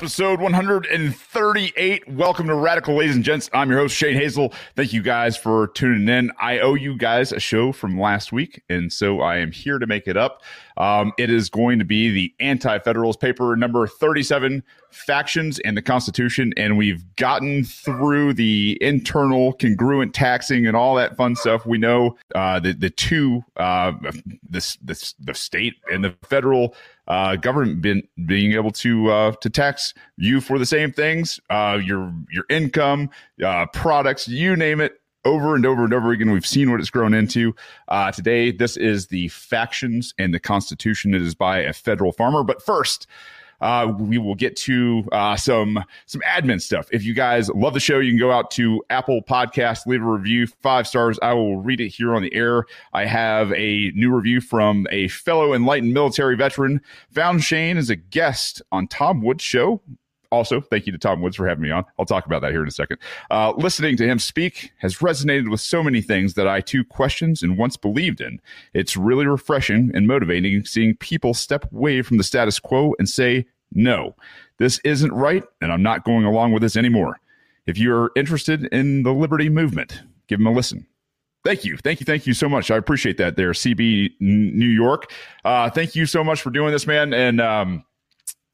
Episode 138. Welcome to Radical, ladies and gents. I'm your host, Shane Hazel. Thank you guys for tuning in. I owe you guys a show from last week, and so I am here to make it up. Um, it is going to be the Anti Federalist paper number 37 Factions and the Constitution. And we've gotten through the internal congruent taxing and all that fun stuff. We know uh, the, the two, uh, this, this, the state and the federal uh, government been, being able to uh, to tax you for the same things, uh, your your income, uh, products, you name it, over and over and over again. We've seen what it's grown into. Uh, today, this is the factions and the Constitution. It is by a federal farmer. But first, uh, we will get to uh, some some admin stuff. If you guys love the show, you can go out to Apple Podcast, leave a review, five stars. I will read it here on the air. I have a new review from a fellow enlightened military veteran. Found Shane as a guest on Tom Woods' show also, thank you to Tom Woods for having me on. I'll talk about that here in a second. Uh, listening to him speak has resonated with so many things that I too questioned and once believed in. It's really refreshing and motivating seeing people step away from the status quo and say, no, this isn't right, and I'm not going along with this anymore. If you're interested in the liberty movement, give him a listen. Thank you. Thank you. Thank you so much. I appreciate that there, CB New York. Uh, thank you so much for doing this, man. And, um,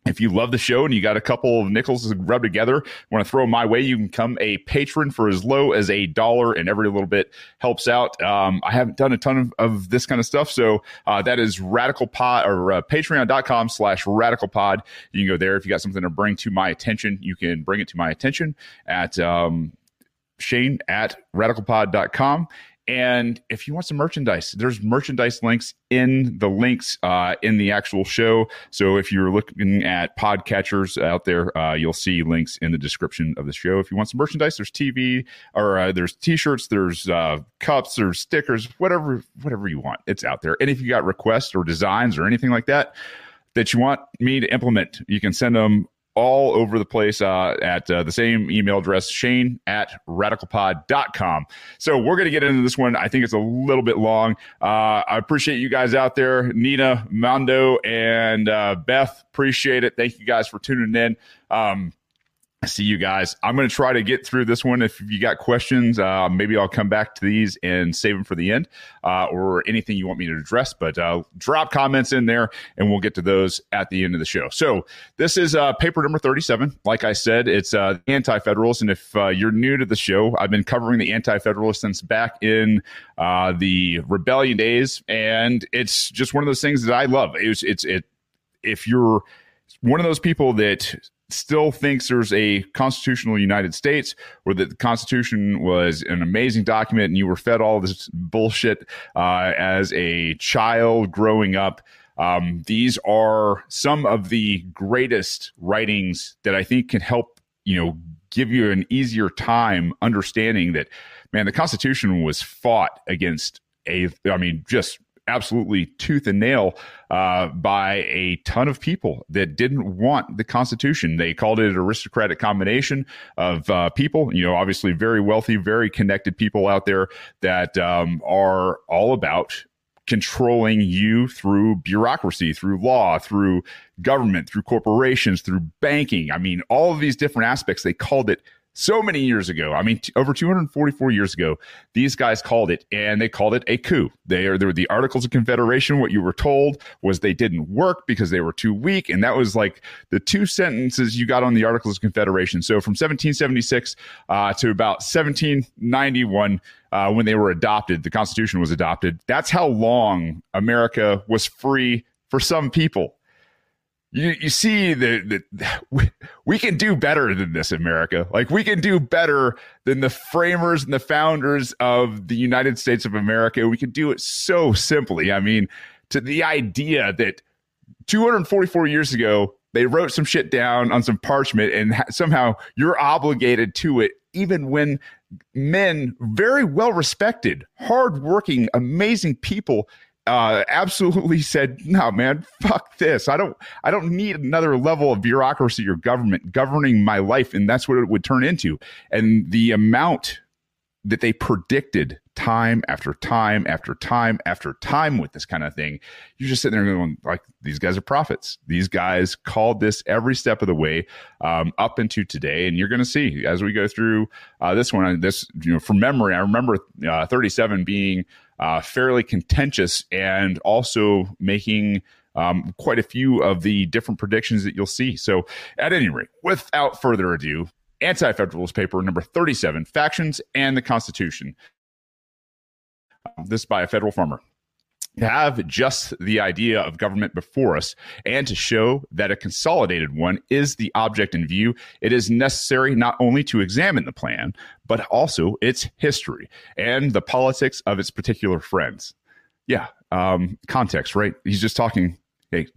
if you love the show and you got a couple of nickels to rub together, want to throw my way, you can come a patron for as low as a dollar, and every little bit helps out. Um, I haven't done a ton of, of this kind of stuff, so uh, that is Radical Pod or uh, Patreon.com slash Radical Pod. You can go there if you got something to bring to my attention. You can bring it to my attention at um, Shane at radicalpod.com. And if you want some merchandise, there's merchandise links in the links uh, in the actual show. So if you're looking at podcatchers out there, uh, you'll see links in the description of the show. If you want some merchandise, there's TV or uh, there's T-shirts, there's uh, cups, there's stickers, whatever whatever you want, it's out there. And if you got requests or designs or anything like that that you want me to implement, you can send them all over the place uh, at uh, the same email address, shane at radicalpod.com. So we're going to get into this one. I think it's a little bit long. Uh, I appreciate you guys out there, Nina, Mando, and uh, Beth. Appreciate it. Thank you guys for tuning in. Um, see you guys. I'm going to try to get through this one. If you got questions, uh, maybe I'll come back to these and save them for the end uh, or anything you want me to address. But uh, drop comments in there and we'll get to those at the end of the show. So this is uh, paper number 37. Like I said, it's uh, Anti Federalist. And if uh, you're new to the show, I've been covering the Anti Federalist since back in the rebellion days. And it's just one of those things that I love. It's, it's, it, if you're one of those people that still thinks there's a constitutional United States or that the Constitution was an amazing document and you were fed all this bullshit uh, as a child growing up. Um, these are some of the greatest writings that I think can help, you know, give you an easier time understanding that, man, the Constitution was fought against a, I mean, just absolutely tooth and nail uh, by a ton of people that didn't want the Constitution. They called it an aristocratic combination of uh, people, you know, obviously very wealthy, very connected people out there that um, are all about controlling you through bureaucracy, through law, through government, through corporations, through banking. I mean, all of these different aspects, they called it so many years ago. I mean, t- over 244 years ago, these guys called it, and they called it a coup. They are, they were the Articles of Confederation. What you were told was they didn't work because they were too weak, and that was like the two sentences you got on the Articles of Confederation. So from 1776 uh, to about 1791. Uh, when they were adopted, the Constitution was adopted. That's how long America was free for some people you, you see that we, we can do better than this america. Like we can do better than the framers and the founders of the united states of america. We can do it so simply. I mean to the idea that 244 years ago they wrote some shit down on some parchment and somehow you're obligated to it even when men very well respected hardworking amazing people uh, absolutely said, "No, man, fuck this. I don't. I don't need another level of bureaucracy or government governing my life." And that's what it would turn into. And the amount that they predicted time after time after time after time with this kind of thing. You're just sitting there going, like, these guys are prophets. These guys called this every step of the way um, up into today. And you're going to see as we go through uh, this one, this, you know, from memory, I remember uh, 37 being uh, fairly contentious and also making um, quite a few of the different predictions that you'll see. So, at any rate, without further ado, Anti Federalist Paper number 37 Factions and the Constitution. This by a federal farmer. Have just the idea of government before us and to show that a consolidated one is the object in view, it is necessary not only to examine the plan, but also its history and the politics of its particular friends. Yeah, um, context, right? He's just talking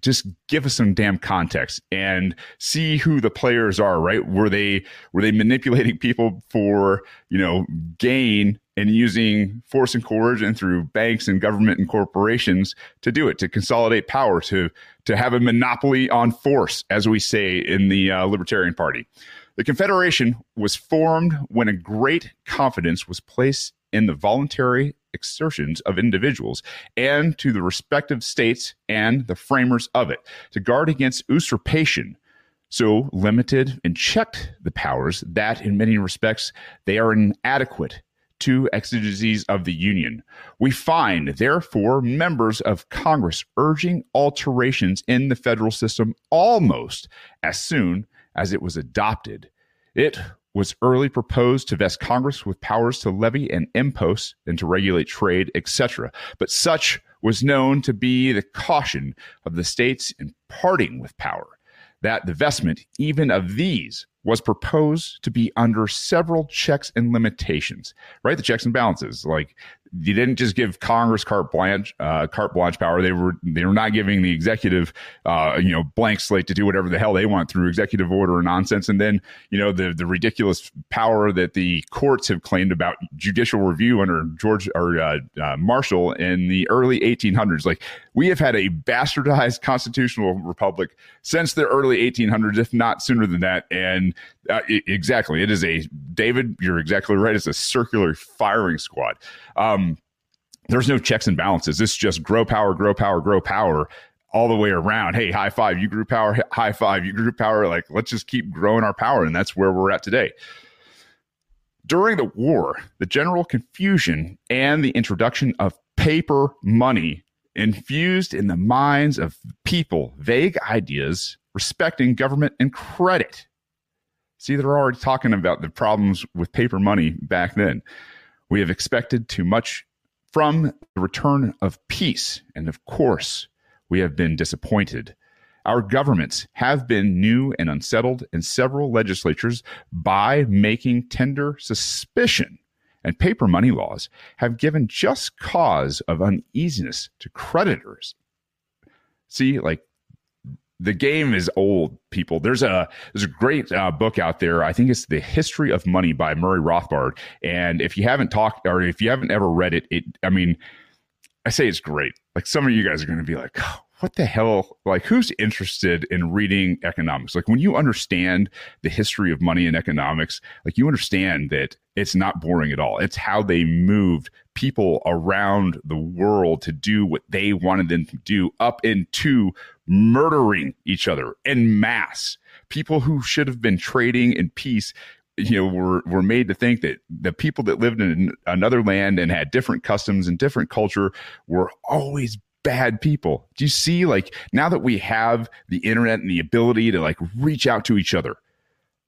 Just give us some damn context and see who the players are, right? Were they were they manipulating people for, you know, gain and using force and coercion through banks and government and corporations to do it, to consolidate power, to to have a monopoly on force, as we say in the uh, Libertarian Party. The Confederation was formed when a great confidence was placed in the voluntary exertions of individuals and to the respective states and the framers of it to guard against usurpation so limited and checked the powers that in many respects they are inadequate to exigencies of the Union. We find, therefore, members of Congress urging alterations in the federal system almost as soon as it was adopted. It was early proposed to vest Congress with powers to levy an impost and to regulate trade, etc. But such was known to be the caution of the states in parting with power, that the vestment even of these was proposed to be under several checks and limitations, right? The checks and balances, like you didn't just give Congress carte blanche, uh, carte blanche power. They were they were not giving the executive, uh, you know, blank slate to do whatever the hell they want through executive order and nonsense. And then you know the the ridiculous power that the courts have claimed about judicial review under George or uh, uh Marshall in the early 1800s. Like we have had a bastardized constitutional republic since the early 1800s, if not sooner than that. And uh, exactly, it is a David. You're exactly right. It's a circular firing squad. Um, there's no checks and balances. It's just grow power, grow power, grow power all the way around. Hey, high five, you grew power. High five, you grew power. Like let's just keep growing our power, and that's where we're at today. During the war, the general confusion and the introduction of paper money infused in the minds of people vague ideas respecting government and credit See, they're already talking about the problems with paper money back then. We have expected too much from the return of peace. And of course, we have been disappointed. Our governments have been new and unsettled in several legislatures by making tender suspicion. And paper money laws have given just cause of uneasiness to creditors. See, like the game is old people. There's a there's a great uh, book out there. I think it's the history of money by murray rothbard. And if you haven't talked or if you haven't ever read it it i mean i say it's great. Like some of you guys are going to be like oh, what the hell like who's interested in reading economics? Like when you understand the history of money and economics like you understand that it's not boring at all. It's how they moved people around the world to do what they wanted them to do up into murdering each other in mass people who should have been trading in peace you know were were made to think that the people that lived in another land and had different customs and different culture were always bad people. Do you see like now that we have the internet and the ability to like reach out to each other,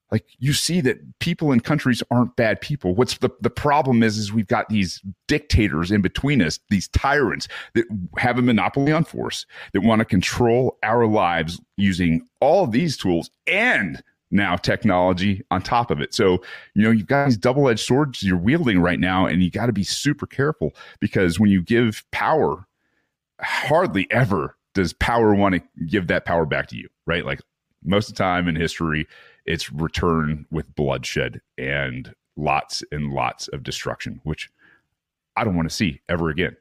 like you see that people in countries aren't bad people. What's the, the problem is, is we've got these dictators in between us, these tyrants that have a monopoly on force, that want to control our lives using all these tools and now technology on top of it. So, you know, you've got these double edged swords you're wielding right now, and you got to be super careful because when you give power hardly ever does power want to give that power back to you, right? Like most of the time in history, it's return with bloodshed and lots and lots of destruction, which I don't want to see ever again.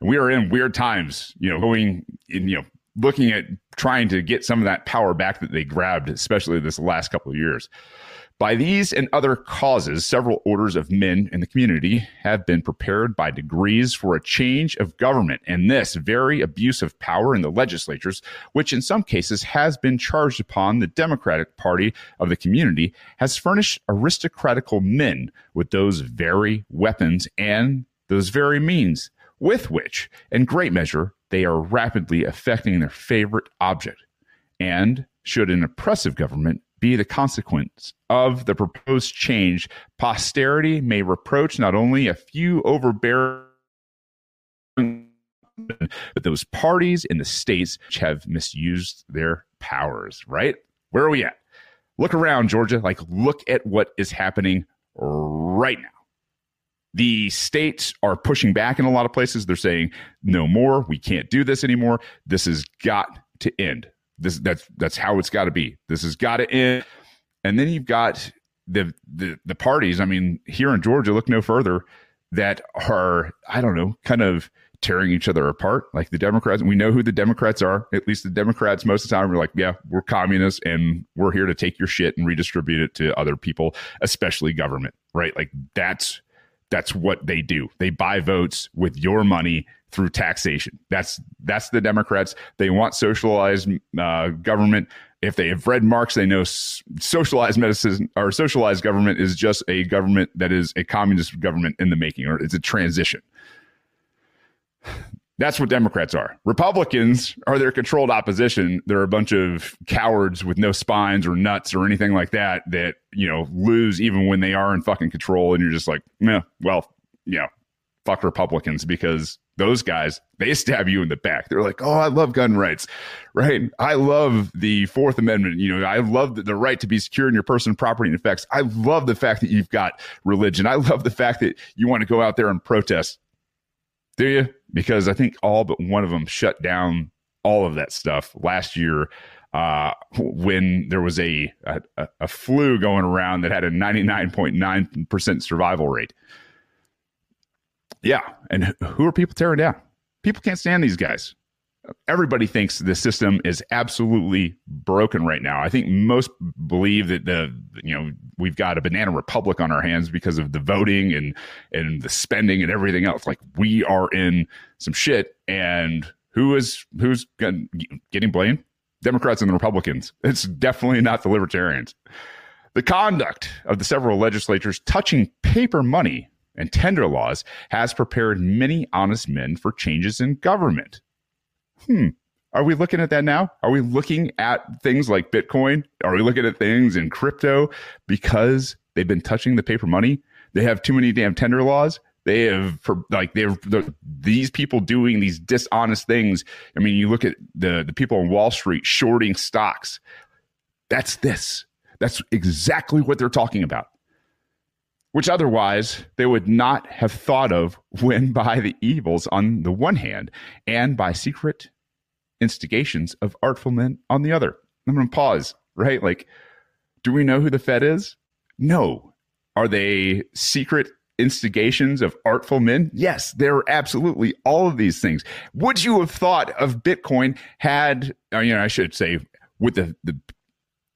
we are in weird times, you know, going in, you know, looking at trying to get some of that power back that they grabbed, especially this last couple of years. By these and other causes, several orders of men in the community have been prepared by degrees for a change of government, and this very abuse of power in the legislatures, which in some cases has been charged upon the Democratic Party of the community, has furnished aristocratical men with those very weapons and those very means with which, in great measure, they are rapidly affecting their favorite object. And should an oppressive government be the consequence of the proposed change, posterity may reproach not only a few overbearing but those parties in the states which have misused their powers, right? Where are we at? Look around, Georgia. Like, look at what is happening right now. The states are pushing back in a lot of places. They're saying, no more. We can't do this anymore. This has got to end. This that's that's how it's got to be. This has got to end. And then you've got the the the parties. I mean, here in Georgia, look no further that are I don't know, kind of tearing each other apart. Like the Democrats, we know who the Democrats are. At least the Democrats, most of the time, are like, yeah, we're communists and we're here to take your shit and redistribute it to other people, especially government, right? Like that's that's what they do. They buy votes with your money through taxation. That's that's the Democrats. They want socialized uh, government. If they have read Marx, they know socialized medicine or socialized government is just a government that is a communist government in the making, or it's a transition. That's what Democrats are. Republicans are their controlled opposition. They're a bunch of cowards with no spines or nuts or anything like that that, you know, lose even when they are in fucking control. And you're just like, yeah, well, you know, fuck Republicans because those guys, they stab you in the back. They're like, oh, I love gun rights, right? I love the Fourth Amendment. You know, I love the, the right to be secure in your person, property, and effects. I love the fact that you've got religion. I love the fact that you want to go out there and protest. Do you? Because I think all but one of them shut down all of that stuff last year uh, when there was a, a, a flu going around that had a 99.9% survival rate. Yeah. And who are people tearing down? People can't stand these guys. Everybody thinks the system is absolutely broken right now. I think most believe that the you know we've got a banana republic on our hands because of the voting and and the spending and everything else. Like we are in some shit, and who is who's getting blamed? Democrats and the Republicans. It's definitely not the libertarians. The conduct of the several legislatures touching paper money and tender laws has prepared many honest men for changes in government. Hmm. Are we looking at that now? Are we looking at things like Bitcoin? Are we looking at things in crypto because they've been touching the paper money? They have too many damn tender laws. They have for like they're the, these people doing these dishonest things. I mean, you look at the the people on Wall Street shorting stocks. That's this. That's exactly what they're talking about which otherwise they would not have thought of when by the evils on the one hand and by secret instigations of artful men on the other. I'm going to pause, right? Like, do we know who the Fed is? No. Are they secret instigations of artful men? Yes, they're absolutely all of these things. Would you have thought of Bitcoin had, uh, you know, I should say, with the, the,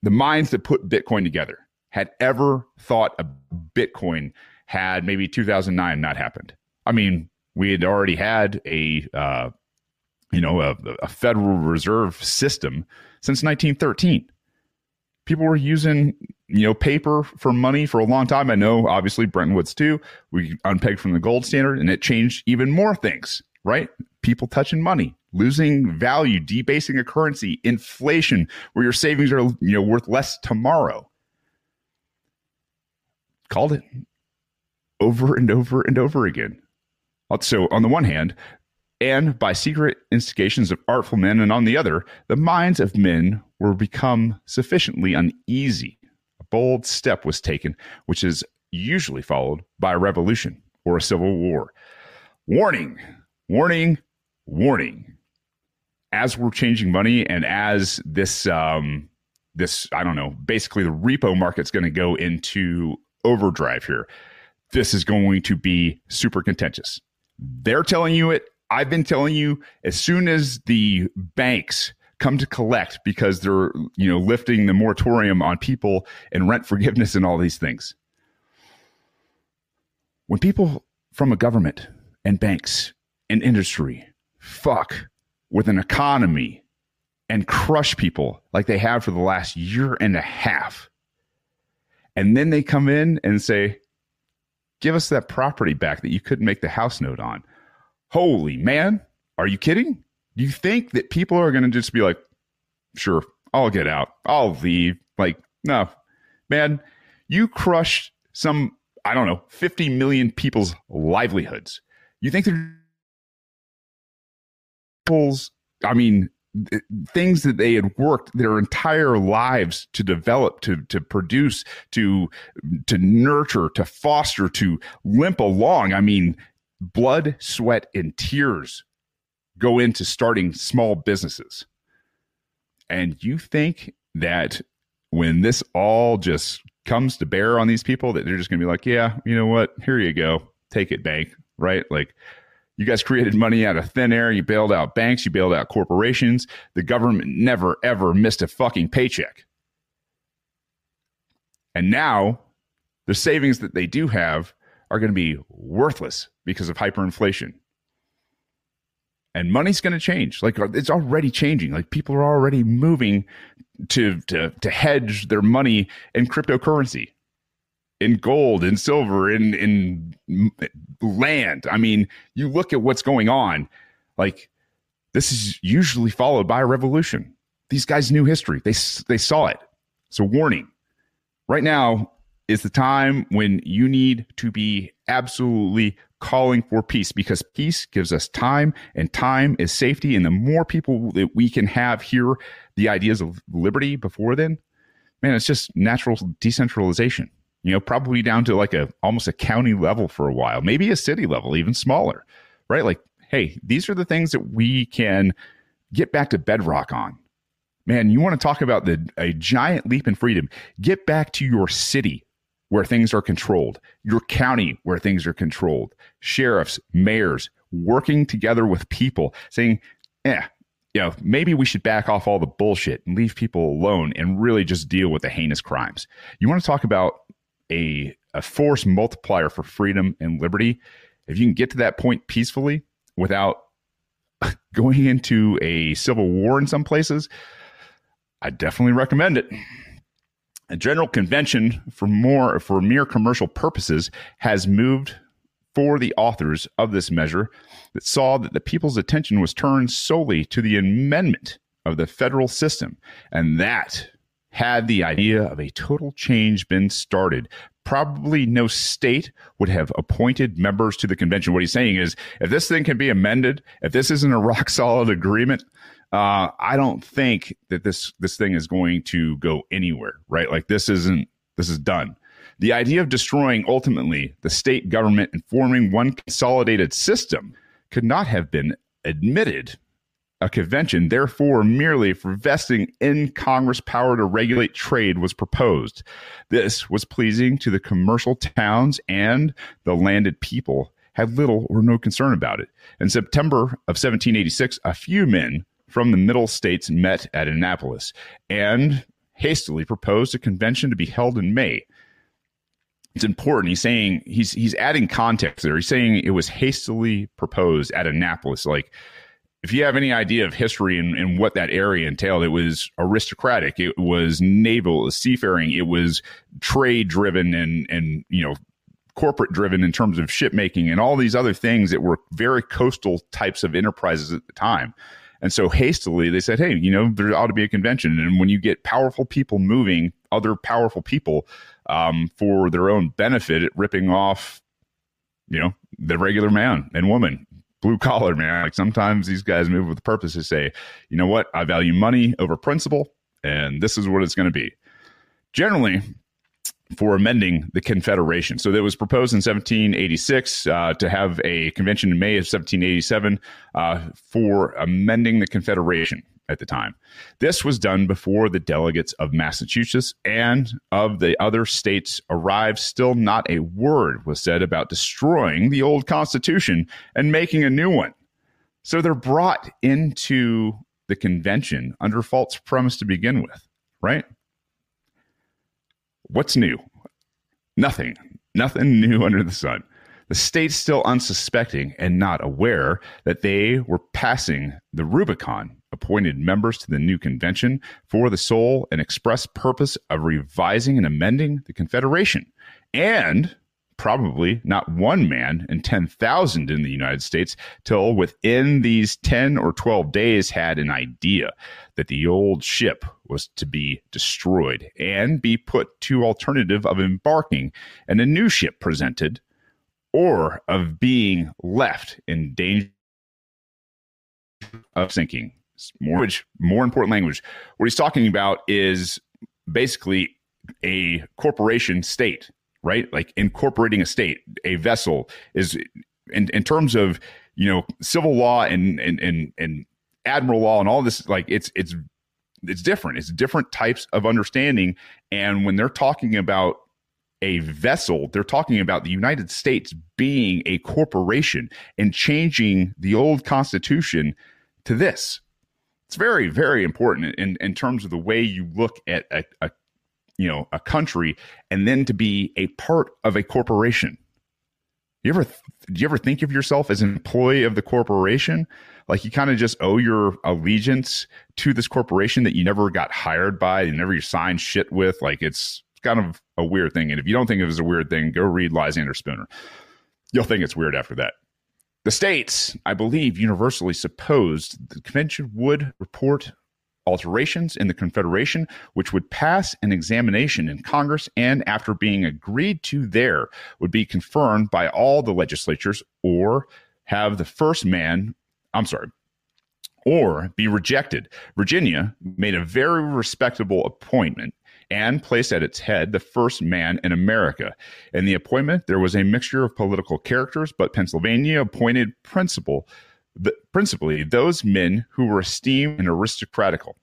the minds that put Bitcoin together? Had ever thought a Bitcoin had maybe 2009 not happened. I mean, we had already had a uh, you know a, a, Federal Reserve system since 1913. People were using you know paper for money for a long time. I know, obviously, Bretton Woods too. We unpegged from the gold standard, and it changed even more things. Right? People touching money, losing value, debasing a currency, inflation, where your savings are you know worth less tomorrow called it over and over and over again. So, on the one hand, and by secret instigations of artful men, and on the other, the minds of men were become sufficiently uneasy. A bold step was taken, which is usually followed by a revolution or a civil war. Warning, warning, warning. As we're changing money and as this, um, this, I don't know, basically the repo market's going to go into overdrive here. This is going to be super contentious. They're telling you it. I've been telling you as soon as the banks come to collect because they're, you know, lifting the moratorium on people and rent forgiveness and all these things. When people from a government and banks and industry fuck with an economy and crush people like they have for the last year and a half, and then they come in and say, give us that property back that you couldn't make the house note on. Holy man, are you kidding? Do you think that people are going to just be like, sure, I'll get out, I'll leave? Like, no, man, you crushed some, I don't know, 50 million people's livelihoods. You think they're I mean, things that they had worked their entire lives to develop to to produce to to nurture to foster to limp along. I mean blood sweat and tears go into starting small businesses. And you think that when this all just comes to bear on these people that they're just going to be like yeah you know what? Here you go. Take it bank. Right? Like you guys created money out of thin air. You bailed out banks. You bailed out corporations. The government never, ever missed a fucking paycheck. And now the savings that they do have are going to be worthless because of hyperinflation. And money's going to change. Like uh, it's already changing. Like people are already moving to to to hedge their money in cryptocurrency in gold in silver in in land. I mean you look at what's going on like this is usually followed by a revolution. These guys knew history. They they saw it. So warning. Right now is the time when you need to be absolutely calling for peace because peace gives us time and time is safety. And the more people that we can have here the ideas of liberty before then man it's just natural decentralization you know, probably down to like a almost a county level for a while, maybe a city level, even smaller, right? Like, hey, these are the things that we can get back to bedrock on. Man, you want to talk about the a giant leap in freedom. Get back to your city where things are controlled, your county where things are controlled, sheriffs, mayors working together with people saying, yeah, you know, maybe we should back off all the bullshit and leave people alone and really just deal with the heinous crimes. You want to talk about a, a force multiplier for freedom and liberty, if you can get to that point peacefully without going into a civil war in some places, I definitely recommend it. A general convention for more for mere commercial purposes has moved for the authors of this measure that saw that the people's attention was turned solely to the amendment of the federal system and that had the idea of a total change been started, probably no state would have appointed members to the convention. What he's saying is, if this thing can be amended, if this isn't a rock solid agreement, uh, I don't think that this this thing is going to go anywhere. Right? Like this isn't this is done. The idea of destroying ultimately the state government and forming one consolidated system could not have been admitted a convention, therefore, merely for vesting in Congress power to regulate trade was proposed. This was pleasing to the commercial towns and the landed people had little or no concern about it. In September of 1786, a few men from the Middle States met at Annapolis and hastily proposed a convention to be held in May. It's important. He's saying he's he's adding context there. He's saying it was hastily proposed at Annapolis, like if you have any idea of history and, and, what that area entailed, it was aristocratic, it was naval, seafaring, it was trade driven and and you know corporate driven in terms of ship making and all these other things that were very coastal types of enterprises at the time. And so hastily they said, hey, you know, there ought to be a convention. And when you get powerful people moving other powerful people um, for their own benefit, ripping off, you know, the regular man and woman blue collar, man. Like sometimes these guys move with purpose to say, you know what, I value money over principle, and this is what it's going to be. Generally, for amending the Confederation. So that was proposed in 1786 uh, to have a convention in May of 1787 uh, for amending the Confederation at the time. This was done before the delegates of Massachusetts and of the other states arrived. Still, not a word was said about destroying the old Constitution and making a new one. So they're brought into the convention under false premise to begin with, right? What's new? Nothing. Nothing new under the sun. The state's still unsuspecting and not aware that they were passing the Rubicon, appointed members to the new convention for the sole and express purpose of revising and amending the Confederation. And probably not one man in 10,000 in the United States till within these 10 or 12 days had an idea that the old ship was to be destroyed and be put to alternative of embarking and a new ship presented or of being left in danger of sinking. More, more important language. What he's talking about is basically a corporation state right? Like incorporating a state, a vessel is in, in terms of, you know, civil law and, and, and, and admiral law and all this, like it's, it's, it's different. It's different types of understanding. And when they're talking about a vessel, they're talking about the United States being a corporation and changing the old constitution to this. It's very, very important in, in terms of the way you look at a, a you know a country and then to be a part of a corporation. You ever do you ever think of yourself as an employee of the corporation? Like you kind of just owe your allegiance to this corporation that you never got hired by and never you signed shit with like it's kind of a weird thing. And if you don't think it was a weird thing go read lysander spooner. You'll think it's weird after that. The states, I believe, universally supposed the convention would report alterations in the Confederation, which would pass an examination in Congress and, after being agreed to there, would be confirmed by all the legislatures or have the first man, I'm sorry, or be rejected. Virginia made a very respectable appointment and placed at its head the first man in America. In the appointment, there was a mixture of political characters, but Pennsylvania appointed principal principally those men who were esteemed and aristocratical.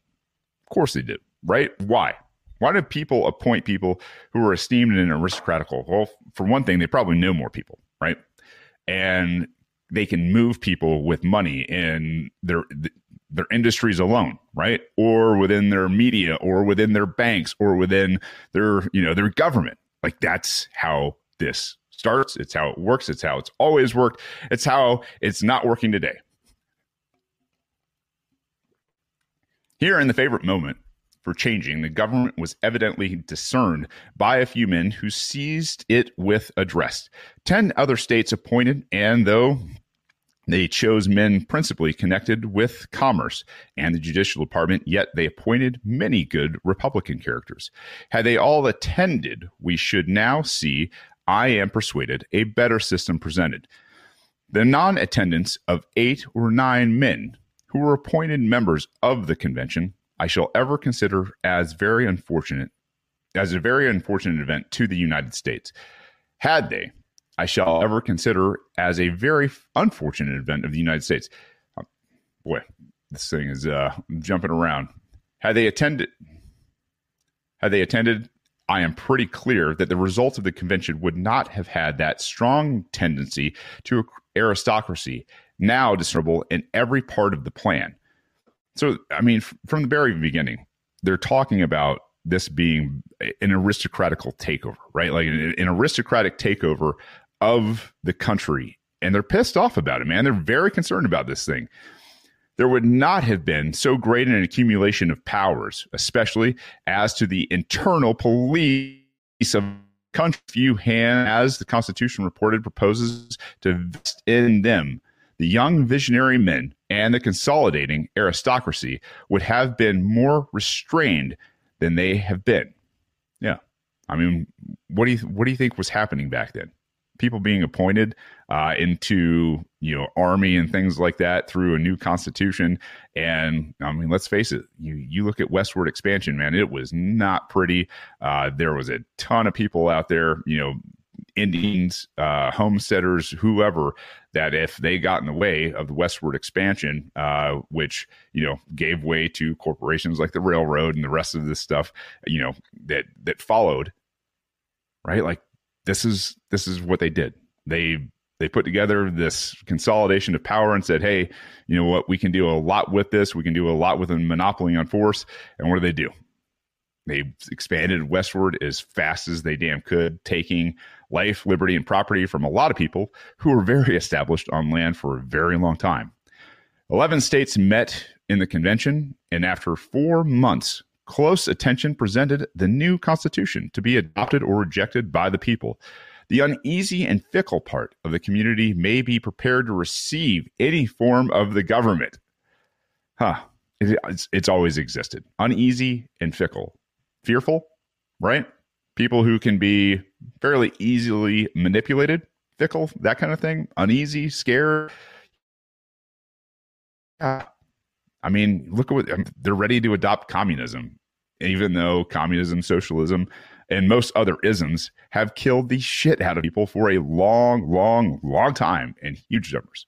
Of course they did, right? Why? Why do people appoint people who are esteemed and aristocratical? Well, for one thing, they probably know more people, right? And they can move people with money in their their industries alone, right? Or within their media, or within their banks, or within their you know their government. Like that's how this starts. It's how it works. It's how it's always worked. It's how it's not working today. Here in the favorite moment for changing, the government was evidently discerned by a few men who seized it with address. Ten other states appointed, and though they chose men principally connected with commerce and the judicial department, yet they appointed many good Republican characters. Had they all attended, we should now see, I am persuaded, a better system presented. The non attendance of eight or nine men who were appointed members of the convention, I shall ever consider as very unfortunate, as a very unfortunate event to the United States. Had they, I shall ever consider as a very unfortunate event of the United States. Oh, boy, this thing is uh, jumping around. Had they attended, had they attended, I am pretty clear that the results of the convention would not have had that strong tendency to aristocracy now discernible in every part of the plan. So, I mean, from the very beginning, they're talking about this being an aristocratical takeover, right? Like an, an aristocratic takeover of the country. And they're pissed off about it, man. They're very concerned about this thing. There would not have been so great an accumulation of powers, especially as to the internal police of country few hand as the Constitution reported proposes to vest in them the young visionary men and the consolidating aristocracy would have been more restrained than they have been. Yeah. I mean, what do you what do you think was happening back then? People being appointed uh, into you know army and things like that through a new constitution, and I mean, let's face it, you you look at westward expansion, man, it was not pretty. Uh, there was a ton of people out there, you know, Indians, uh, homesteaders, whoever, that if they got in the way of the westward expansion, uh, which you know gave way to corporations like the railroad and the rest of this stuff, you know that that followed, right? Like this is this is what they did. They They put together this consolidation of power and said, hey, you know what? We can do a lot with this. We can do a lot with a monopoly on force. And what do they do? They expanded westward as fast as they damn could, taking life, liberty, and property from a lot of people who were very established on land for a very long time. 11 states met in the convention, and after four months, close attention presented the new constitution to be adopted or rejected by the people. The uneasy and fickle part of the community may be prepared to receive any form of the government. Huh. It's, it's always existed. Uneasy and fickle fearful, right? People who can be fairly easily manipulated, fickle, that kind of thing, uneasy, scared. Yeah. I mean, look at what um, they're ready to adopt communism, even though communism, socialism, and most other isms have killed the shit out of people for a long, long, long time in huge numbers.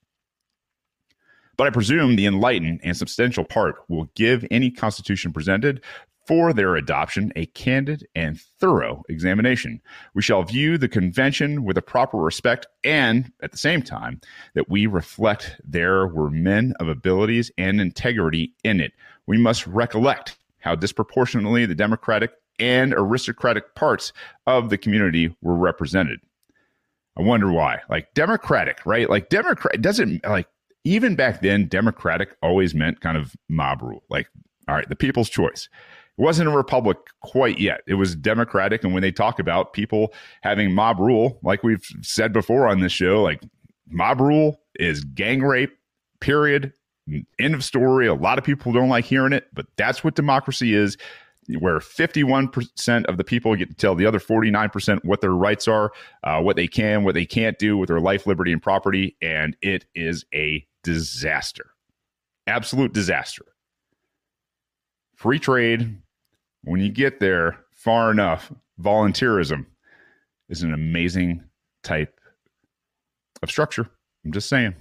But I presume the enlightened and substantial part will give any constitution presented for their adoption a candid and thorough examination. We shall view the convention with a proper respect and, at the same time, that we reflect there were men of abilities and integrity in it. We must recollect how disproportionately the democratic and aristocratic parts of the community were represented. I wonder why. Like democratic, right? Like democrat doesn't like even back then democratic always meant kind of mob rule. Like all right, the people's choice. Wasn't a republic quite yet. It was democratic. And when they talk about people having mob rule, like we've said before on this show, like mob rule is gang rape, period. End of story. A lot of people don't like hearing it, but that's what democracy is where 51% of the people get to tell the other 49% what their rights are, uh, what they can, what they can't do with their life, liberty, and property. And it is a disaster. Absolute disaster. Free trade, when you get there far enough, volunteerism is an amazing type of structure. I'm just saying.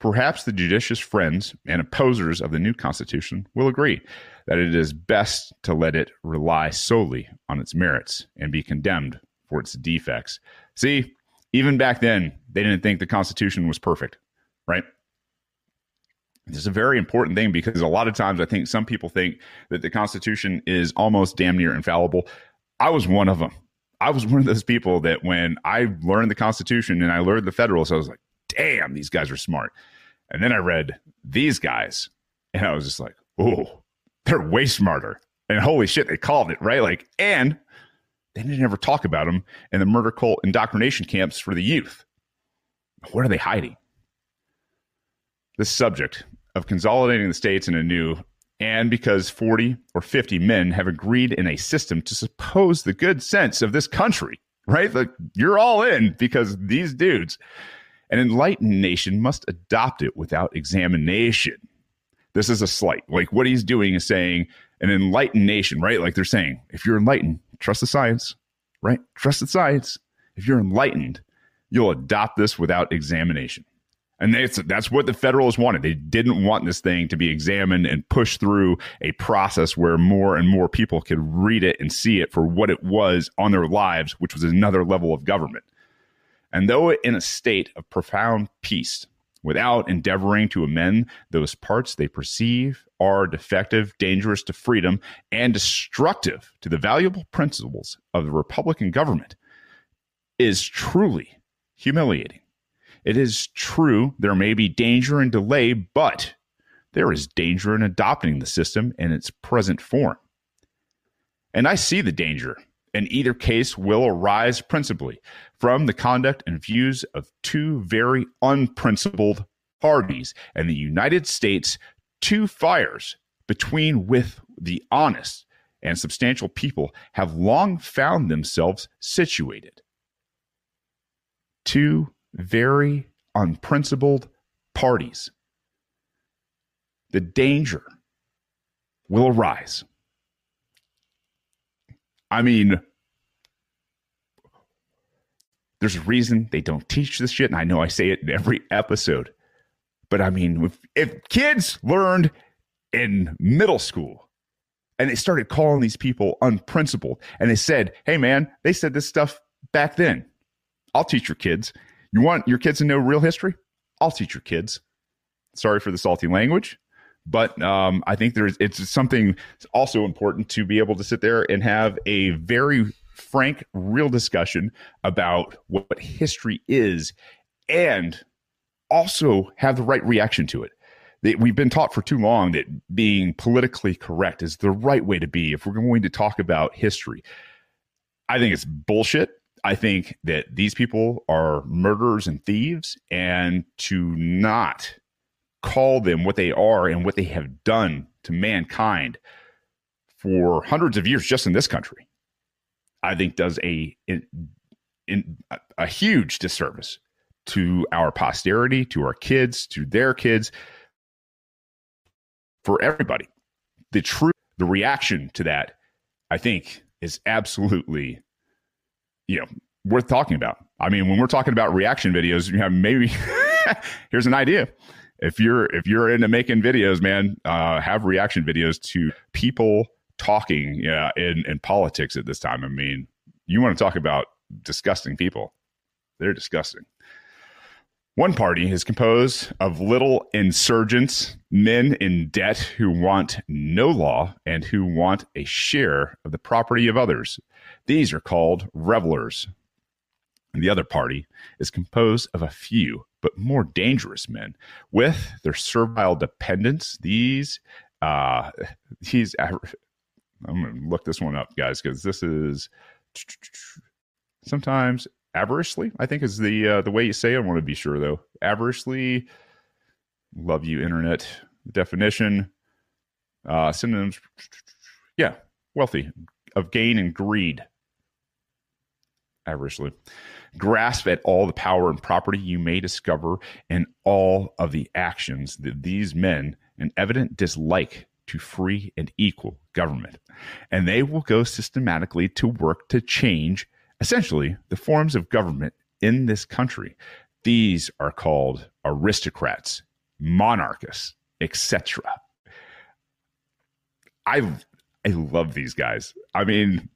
Perhaps the judicious friends and opposers of the new Constitution will agree that it is best to let it rely solely on its merits and be condemned for its defects. See, even back then, they didn't think the Constitution was perfect, right? This is a very important thing because a lot of times I think some people think that the Constitution is almost damn near infallible. I was one of them. I was one of those people that when I learned the Constitution and I learned the Federalists, I was like, damn, these guys are smart. And then I read these guys and I was just like, oh, they're way smarter. And holy shit, they called it, right? Like, and they didn't ever talk about them in the murder cult indoctrination camps for the youth. What are they hiding? This subject of consolidating the states in a new and because 40 or 50 men have agreed in a system to suppose the good sense of this country, right? Like you're all in because these dudes, an enlightened nation must adopt it without examination. This is a slight. Like what he's doing is saying an enlightened nation, right? Like they're saying, if you're enlightened, trust the science, right? Trust the science. If you're enlightened, you'll adopt this without examination. And that's, that's what the Federalists wanted. They didn't want this thing to be examined and pushed through a process where more and more people could read it and see it for what it was on their lives, which was another level of government. And though in a state of profound peace, without endeavoring to amend those parts they perceive are defective, dangerous to freedom, and destructive to the valuable principles of the Republican government, is truly humiliating. It is true there may be danger and delay, but there is danger in adopting the system in its present form. And I see the danger, and either case will arise principally from the conduct and views of two very unprincipled parties and the United States two fires between with the honest and substantial people have long found themselves situated. Two very unprincipled parties, the danger will arise. I mean, there's a reason they don't teach this shit, and I know I say it in every episode. But I mean, if, if kids learned in middle school and they started calling these people unprincipled, and they said, hey, man, they said this stuff back then. I'll teach your kids You want your kids to know real history? I'll teach your kids. Sorry for the salty language, but um, I think there's it's something also important to be able to sit there and have a very frank, real discussion about what history is, and also have the right reaction to it. We've been taught for too long that being politically correct is the right way to be if we're going to talk about history. I think it's bullshit. I think that these people are murderers and thieves, and to not call them what they are and what they have done to mankind for hundreds of years just in this country, I think does a in, in, a huge disservice to our posterity, to our kids, to their kids, for everybody. The truth, the reaction to that, I think, is absolutely, you know, worth talking about. I mean, when we're talking about reaction videos, you have maybe here's an idea. If you're if you're into making videos, man, uh, have reaction videos to people talking yeah, in, in politics at this time. I mean, you want to talk about disgusting people. They're disgusting. One party is composed of little insurgents, men in debt who want no law and who want a share of the property of others. These are called levelers. And the other party is composed of a few but more dangerous men with their servile dependents. These, uh, these, I'm going to look this one up, guys, because this is sometimes avariciously i think is the uh, the way you say it. i want to be sure though avariciously love you internet definition uh synonyms yeah wealthy of gain and greed avariciously grasp at all the power and property you may discover in all of the actions that these men an evident dislike to free and equal government and they will go systematically to work to change essentially the forms of government in this country. These are called aristocrats, monarchists, etc. I I love these guys. I mean,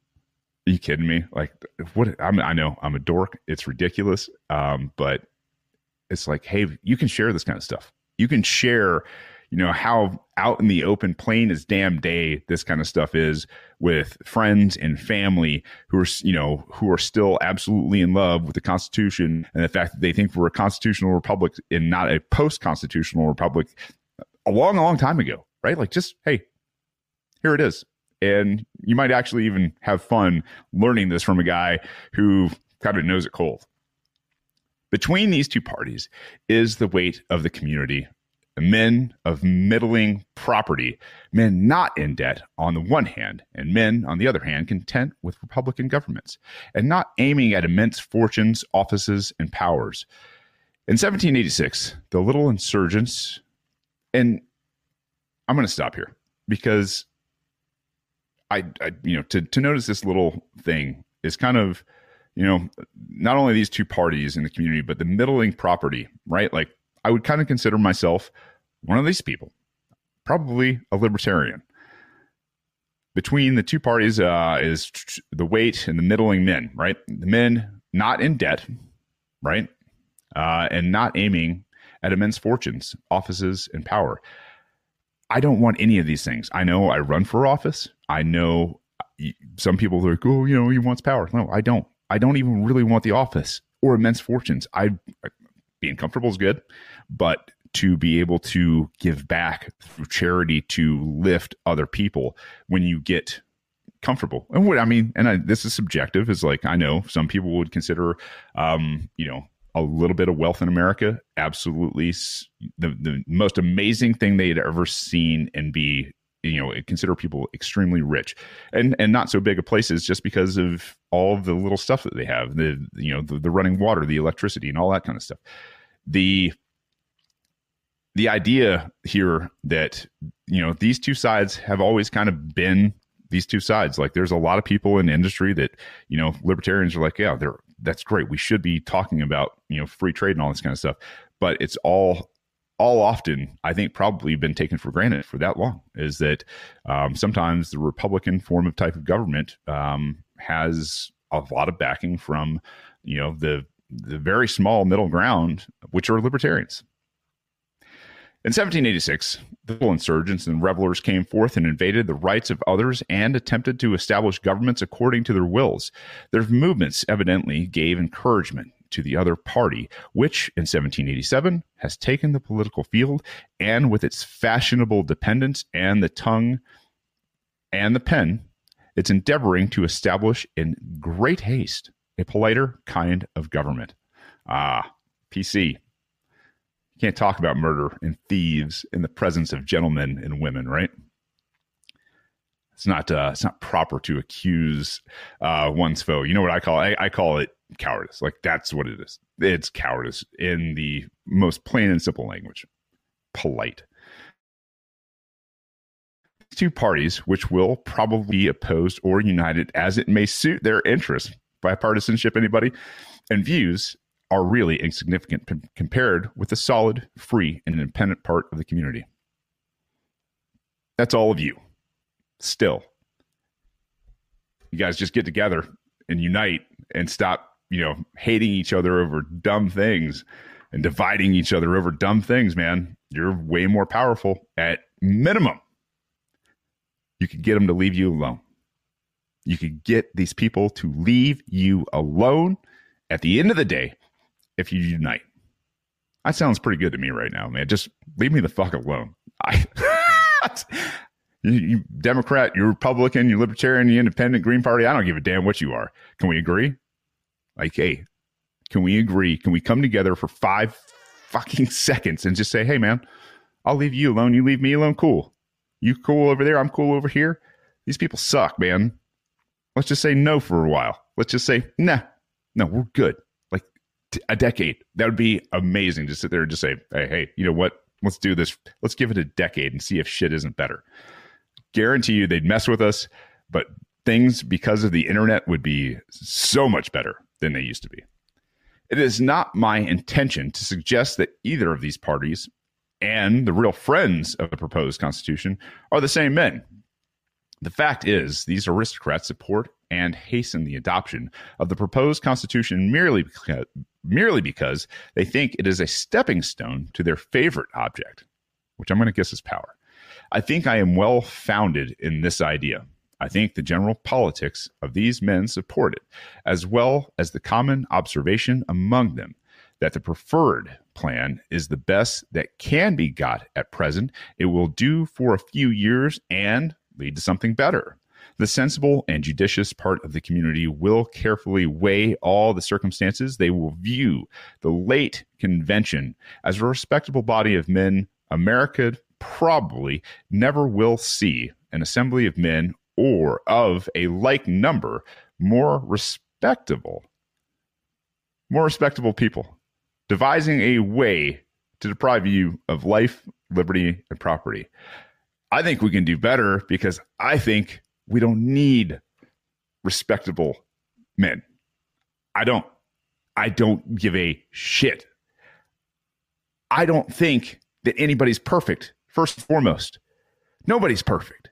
are you kidding me? Like, what? I'm, I know I'm a dork. It's ridiculous. Um, but it's like, hey, you can share this kind of stuff. You can share you know how out in the open plain as damn day this kind of stuff is with friends and family who are you know who are still absolutely in love with the constitution and the fact that they think we're a constitutional republic and not a post-constitutional republic a long long time ago right like just hey here it is and you might actually even have fun learning this from a guy who kind of knows it cold between these two parties is the weight of the community men of middling property, men not in debt on the one hand, and men, on the other hand, content with Republican governments, and not aiming at immense fortunes, offices, and powers. In 1786, the little insurgents, and I'm going to stop here because I, I, you know, to, to notice this little thing is kind of, you know, not only these two parties in the community, but the middling property, right? Like I would kind of consider myself one of these people, probably a libertarian. Between the two parties uh, is the weight and the middling men, right? The men not in debt, right? Uh, and not aiming at immense fortunes, offices, and power. I don't want any of these things. I know I run for office. I know some people are like, oh, you know, he wants power. No, I don't. I don't even really want the office or immense fortunes. I being comfortable is good, but to be able to give back through charity to lift other people when you get comfortable. And what I mean, and I, this is subjective, is like I know some people would consider, um, you know, a little bit of wealth in America absolutely the the most amazing thing they had ever seen and be you know consider people extremely rich and and not so big of places just because of all of the little stuff that they have the you know the, the running water the electricity and all that kind of stuff. The the idea here that you know these two sides have always kind of been these two sides. Like there's a lot of people in industry that you know libertarians are like yeah they're that's great. We should be talking about you know free trade and all this kind of stuff. But it's all all often i think probably been taken for granted for that long is that um, sometimes the republican form of type of government um, has a lot of backing from you know the the very small middle ground, which are libertarians. In 1786, the insurgents and levelers came forth and invaded the rights of others and attempted to establish governments according to their wills. Their movements evidently gave encouragement to the other party, which in 1787 has taken the political field and with its fashionable dependents and the tongue and the pen, it's endeavoring to establish in great haste a politer kind of government. Ah, PC. You can't talk about murder and thieves in the presence of gentlemen and women, right? It's not. Uh, it's not proper to accuse uh, one's foe. You know what I call it? I, I call it cowardice. Like that's what it is. It's cowardice in the most plain and simple language. Polite. Two parties, which will probably be opposed or united as it may suit their interests, bipartisanship, anybody, and views are really insignificant p- compared with the solid, free, and independent part of the community. That's all of you. Still, you guys just get together and unite and stop, you know, hating each other over dumb things and dividing each other over dumb things, man. You're way more powerful at minimum. You could get them to leave you alone. You could get these people to leave you alone at the end of the day if you unite. That sounds pretty good to me right now, man. Just leave me the fuck alone. I, you, you Democrat, you Republican, you Libertarian, you Independent, Green Party. I don't give a damn what you are. Can we agree? Like, hey, can we agree? Can we come together for five fucking seconds and just say, hey, man, I'll leave you alone. You leave me alone. Cool. You cool over there. I'm cool over here. These people suck, man. Let's just say no for a while. Let's just say, nah, no, we're good Like a decade. That would be amazing to sit there and just say, hey, hey, you know what? Let's do this. Let's give it a decade and see if shit isn't better. Guarantee you they'd mess with us, but things because of the internet would be so much better than they used to be. It is not my intention to suggest that either of these parties and the real friends of the proposed constitution are the same men. The fact is, these aristocrats support and hasten the adoption of the proposed constitution merely because, merely because they think it is a stepping stone to their favorite object, which I'm going to guess is power. I think I am well founded in this idea. I think the general politics of these men support it, as well as the common observation among them that the preferred plan is the best that can be got at present. It will do for a few years and lead to something better. The sensible and judicious part of the community will carefully weigh all the circumstances. They will view the late convention as a respectable body of men. America probably never will see an assembly of men or of a like number more respectable, more respectable people, devising a way to deprive you of life, liberty, and property. I think we can do better because I think we don't need respectable men. I don't. I don't give a shit. I don't think that anybody's perfect, first and foremost. Nobody's perfect.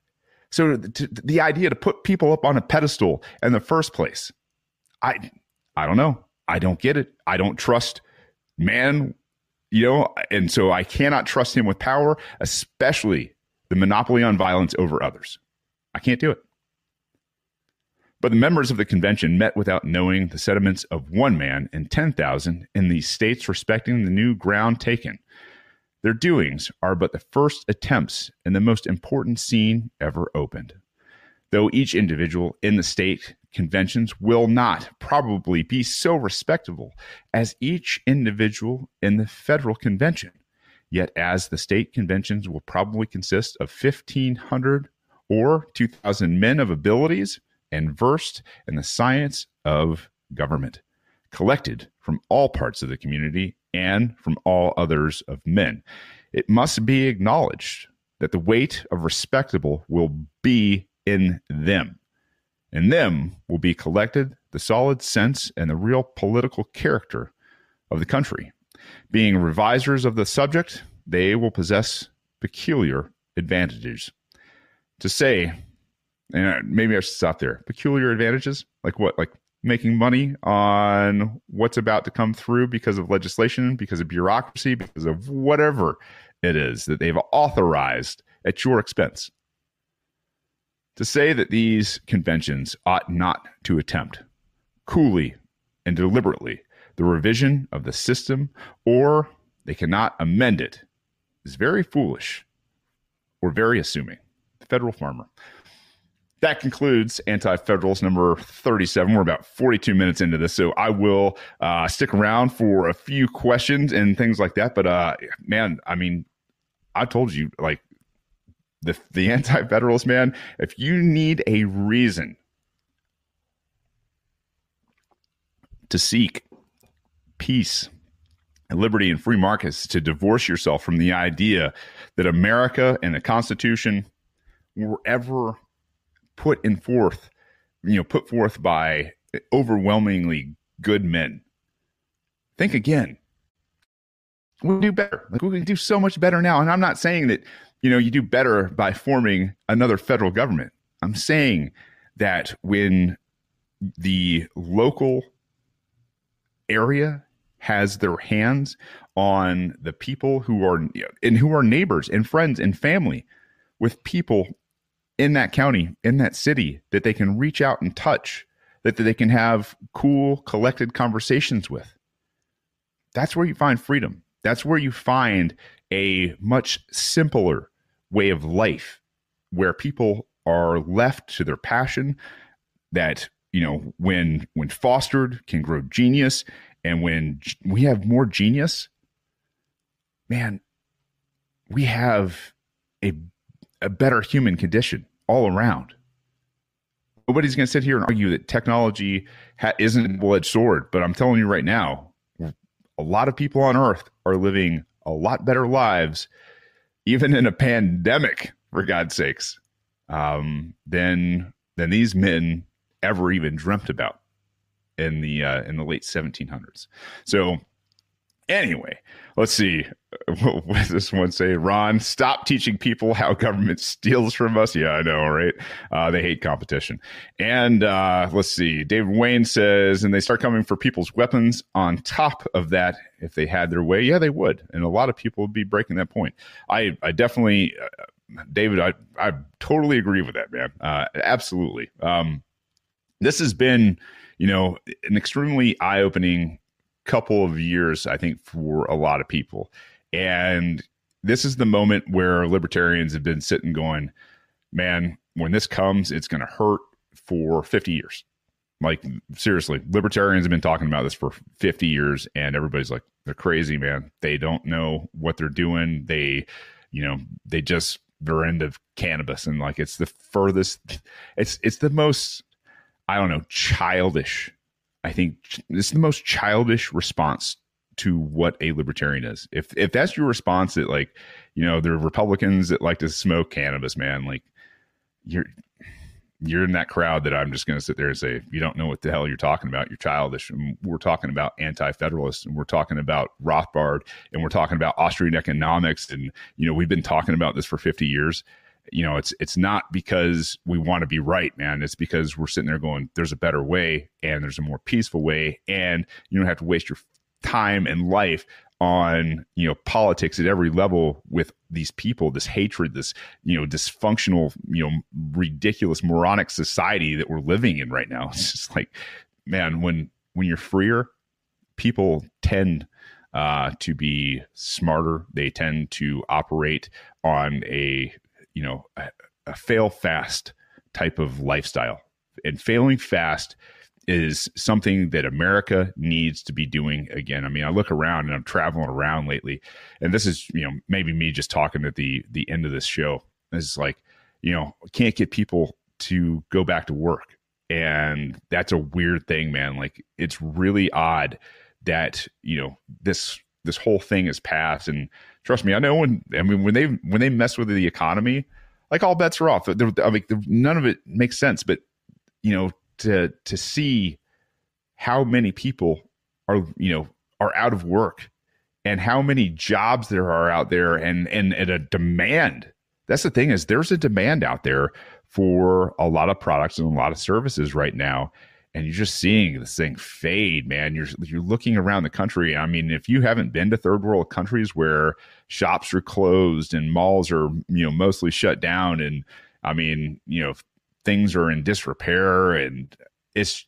So to, the idea to put people up on a pedestal in the first place, I I don't know. I don't get it. I don't trust man, you know, and so I cannot trust him with power, especially the monopoly on violence over others. I can't do it. But the members of the convention met without knowing the sentiments of one man and 10,000 in the states respecting the new ground taken. Their doings are but the first attempts in the most important scene ever opened. Though each individual in the state conventions will not probably be so respectable as each individual in the federal convention, yet as the state conventions will probably consist of 1,500 or 2,000 men of abilities and versed in the science of government, collected from all parts of the community and from all others of men. It must be acknowledged that the weight of respectable will be in them. In them will be collected the solid sense and the real political character of the country. Being revisers of the subject, they will possess peculiar advantages. To say and maybe I should stop there. Peculiar advantages, like what? Like making money on what's about to come through because of legislation, because of bureaucracy, because of whatever it is that they've authorized at your expense. To say that these conventions ought not to attempt coolly and deliberately the revision of the system or they cannot amend it is very foolish or very assuming. The federal farmer. That concludes Anti Federals number 37. We're about 42 minutes into this, so I will uh, stick around for a few questions and things like that. But uh, man, I mean, I told you, like, the, the Anti Federalist, man, if you need a reason to seek peace and liberty and free markets to divorce yourself from the idea that America and the Constitution were ever put in forth, you know, put forth by overwhelmingly good men. Think again. We do better. Like we can do so much better now. And I'm not saying that, you know, you do better by forming another federal government. I'm saying that when the local area has their hands on the people who are and who are neighbors and friends and family with people in that county, in that city that they can reach out and touch, that that they can have cool, collected conversations with. That's where you find freedom. That's where you find a much simpler way of life where people are left to their passion that you know when when fostered can grow genius and when we have more genius, man, we have a, a better human condition all around. Nobody's going to sit here and argue that technology ha- isn't a double edged sword, but I'm telling you right now, a lot of people on earth are living a lot better lives, even in a pandemic, for God's sakes, um, than than these men ever even dreamt about in the uh, in the late 1700s. So anyway, let's see. What does this one say? Ron, stop teaching people how government steals from us. Yeah, I know, right? Uh, they hate competition. And uh, let's see. David Wayne says, and they start coming for people's weapons on top of that. If they had their way, yeah, they would. And a lot of people would be breaking that point. I, I definitely, uh, David, I, I totally agree with that, man. Uh, absolutely. Um, this has been you know, an extremely eye opening couple of years, I think, for a lot of people. And this is the moment where libertarians have been sitting going, man, when this comes, it's going to hurt for 50 years. Like, seriously, libertarians have been talking about this for 50 years, and everybody's like, they're crazy, man. They don't know what they're doing. They, you know, they just, they're into cannabis. And like, it's the furthest, it's, it's the most I don't know, childish. I think this is the most childish response to what a libertarian is. If if that's your response that like, you know, there are Republicans that like to smoke cannabis, man, like you're you're in that crowd that I'm just going to sit there and say, you don't know what the hell you're talking about. You're childish. And we're talking about anti-federalists and we're talking about Rothbard and we're talking about Austrian economics. And, you know, we've been talking about this for 50 years you know it's it's not because we want to be right man. It's because we're sitting there going there's a better way and there's a more peaceful way. And you don't have to waste your time and life on you know politics at every level with these people this hatred this you know dysfunctional you know ridiculous moronic society that we're living in right now. It's just like man when when you're freer people tend uh, to be smarter. They tend to operate on a you know a, a fail fast type of lifestyle and failing fast is something that America needs to be doing again. I mean, I look around and I'm traveling around lately, and this is you know maybe me just talking at the the end of this show. It's like you know can't get people to go back to work, and that's a weird thing, man. Like it's really odd that you know this this whole thing is passed, and trust me, I know when I mean when they when they mess with the economy, like all bets are off. I mean, none of it makes sense. But you know, to to see how many people are you know are out of work and how many jobs there are out there and and, and a demand that's the thing is there's a demand out there for a lot of products and a lot of services right now and you're just seeing this thing fade, man. You're you're looking around the country. I mean, if you haven't been to third world countries where shops are closed and malls are you know mostly shut down, and I mean, you know, things are in disrepair, and it's.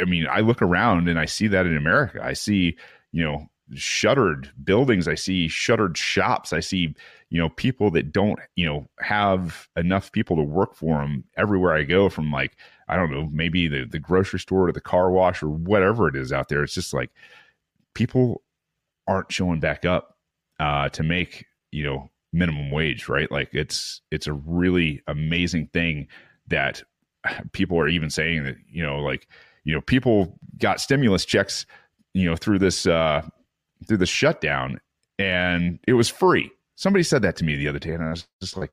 I mean, I look around and I see that in America. I see, you know, shuttered buildings. I see shuttered shops. I see, you know, people that don't, you know, have enough people to work for them everywhere I go from like, I don't know, maybe the, the grocery store to the car wash or whatever it is out there. It's just like people aren't showing back up uh, to make, you know, minimum wage, right? Like it's, it's a really amazing thing that people are even saying that, you know, like, you know, people got stimulus checks, you know, through this, uh, through the shutdown and it was free. Somebody said that to me the other day and I was just like,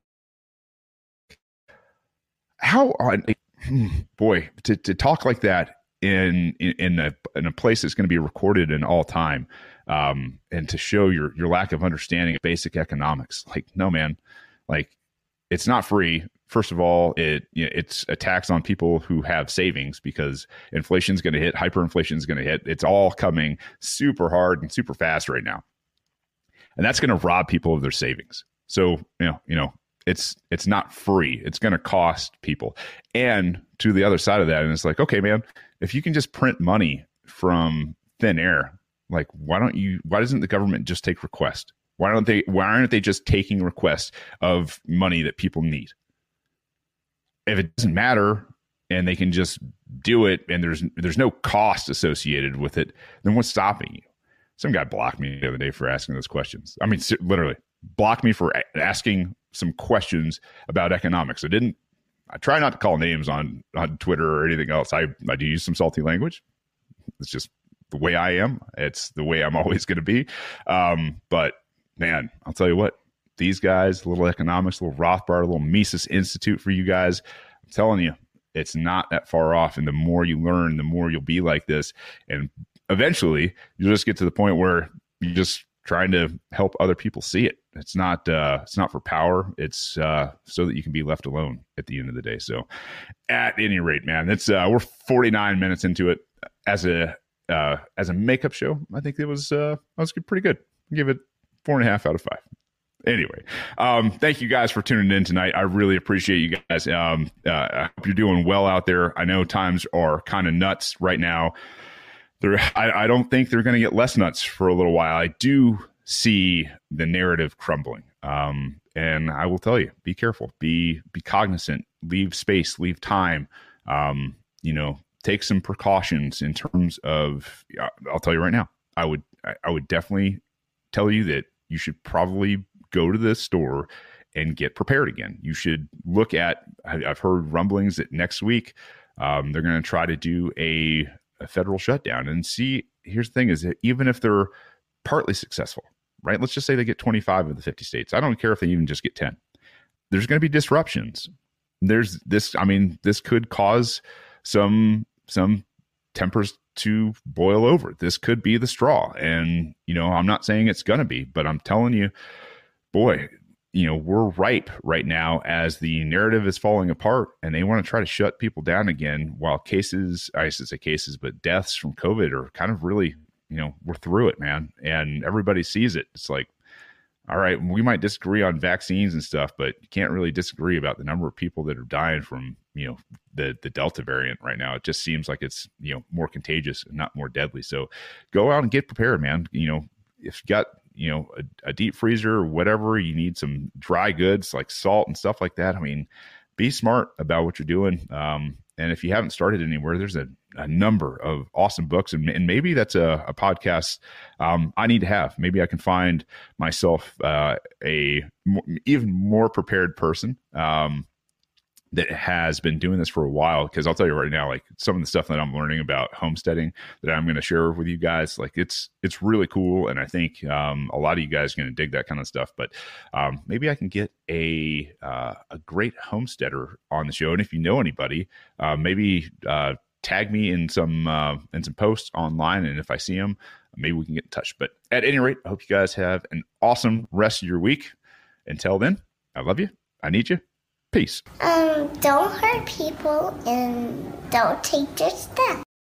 how on boy to, to talk like that in, in a in a place that's going to be recorded in all time um and to show your your lack of understanding of basic economics like no man like it's not free first of all it you know, it's a tax on people who have savings because inflation is going to hit hyperinflation is going to hit. It's all coming super hard and super fast right now. And that's going to rob people of their savings. So you know you know it's it's not free. It's going to cost people. And to the other side of that and it's like okay man if you can just print money from thin air like why don't you why doesn't the government just take request? Why don't they why aren't they just taking requests of money that people need if it doesn't matter and they can just do it and there's there's no cost associated with it then what's stopping you some guy blocked me the other day for asking those questions i mean literally blocked me for asking some questions about economics. I didn't. I try not to call names on on Twitter or anything else. I I do use some salty language. It's just the way I am. It's the way I'm always going to be. Um, but man, I'll tell you what. These guys, a little economics, a little Rothbard, a little Mises Institute for you guys. I'm telling you, it's not that far off. And the more you learn, the more you'll be like this. And eventually, you'll just get to the point where you're just trying to help other people see it. It's not uh, it's not for power. It's uh, so that you can be left alone at the end of the day. So, at any rate, man, it's uh, we're 49 minutes into it as a uh, as a makeup show. I think it was uh, I was pretty good. give it four and a half out of five. Anyway, um, thank you guys for tuning in tonight. I really appreciate you guys. Um, uh, I hope you're doing well out there. I know times are kind of nuts right now I, I don't think they're going to get less nuts for a little while. I do see the narrative crumbling. Um, and I will tell you, be careful, be be cognizant, leave space, leave time. Um, you know, take some precautions in terms of. I'll tell you right now, I would I would definitely tell you that you should probably go to the store and get prepared again. You should look at. I've heard rumblings that next week um, they're going to try to do a a federal shutdown and see here's the thing is that even if they're partly successful right? Let's just say they get 25 of the 50 states. I don't care if they even just get 10 there's going to be disruptions. There's this i mean this could cause some some tempers to boil over. This could be the straw. And you know i'm not saying it's going to be but i'm telling you boy you know we're ripe right now as the narrative is falling apart and they want to try to shut people down again while cases i should say cases but deaths from covid are kind of really you know we're through it man and everybody sees it. It's like all right we might disagree on vaccines and stuff but you can't really disagree about the number of people that are dying from you know the the delta variant right now. It just seems like it's you know more contagious and not more deadly. So go out and get prepared man. You know if you got you know a, a, deep freezer or whatever you need some dry goods like salt and stuff like that i mean be smart about what you're doing um, and if you haven't started anywhere there's a, a number of awesome books and, and maybe that's a, a podcast um, i need to have. Maybe i can find myself uh, a even more prepared person um, that has been doing this for a while because I'll tell you right now, like some of the stuff that I'm learning about homesteading that I'm going to share with you guys, like it's it's really cool, and I think um, a lot of you guys are going to dig that kind of stuff. But um, maybe I can get a uh, a great homesteader on the show, and if you know anybody, uh, maybe uh, tag me in some uh, in some posts online, and if I see them, maybe we can get in touch. But at any rate, I hope you guys have an awesome rest of your week. Until then, I love you. I need you Peace. Um, don't hurt people and don't take their stuff.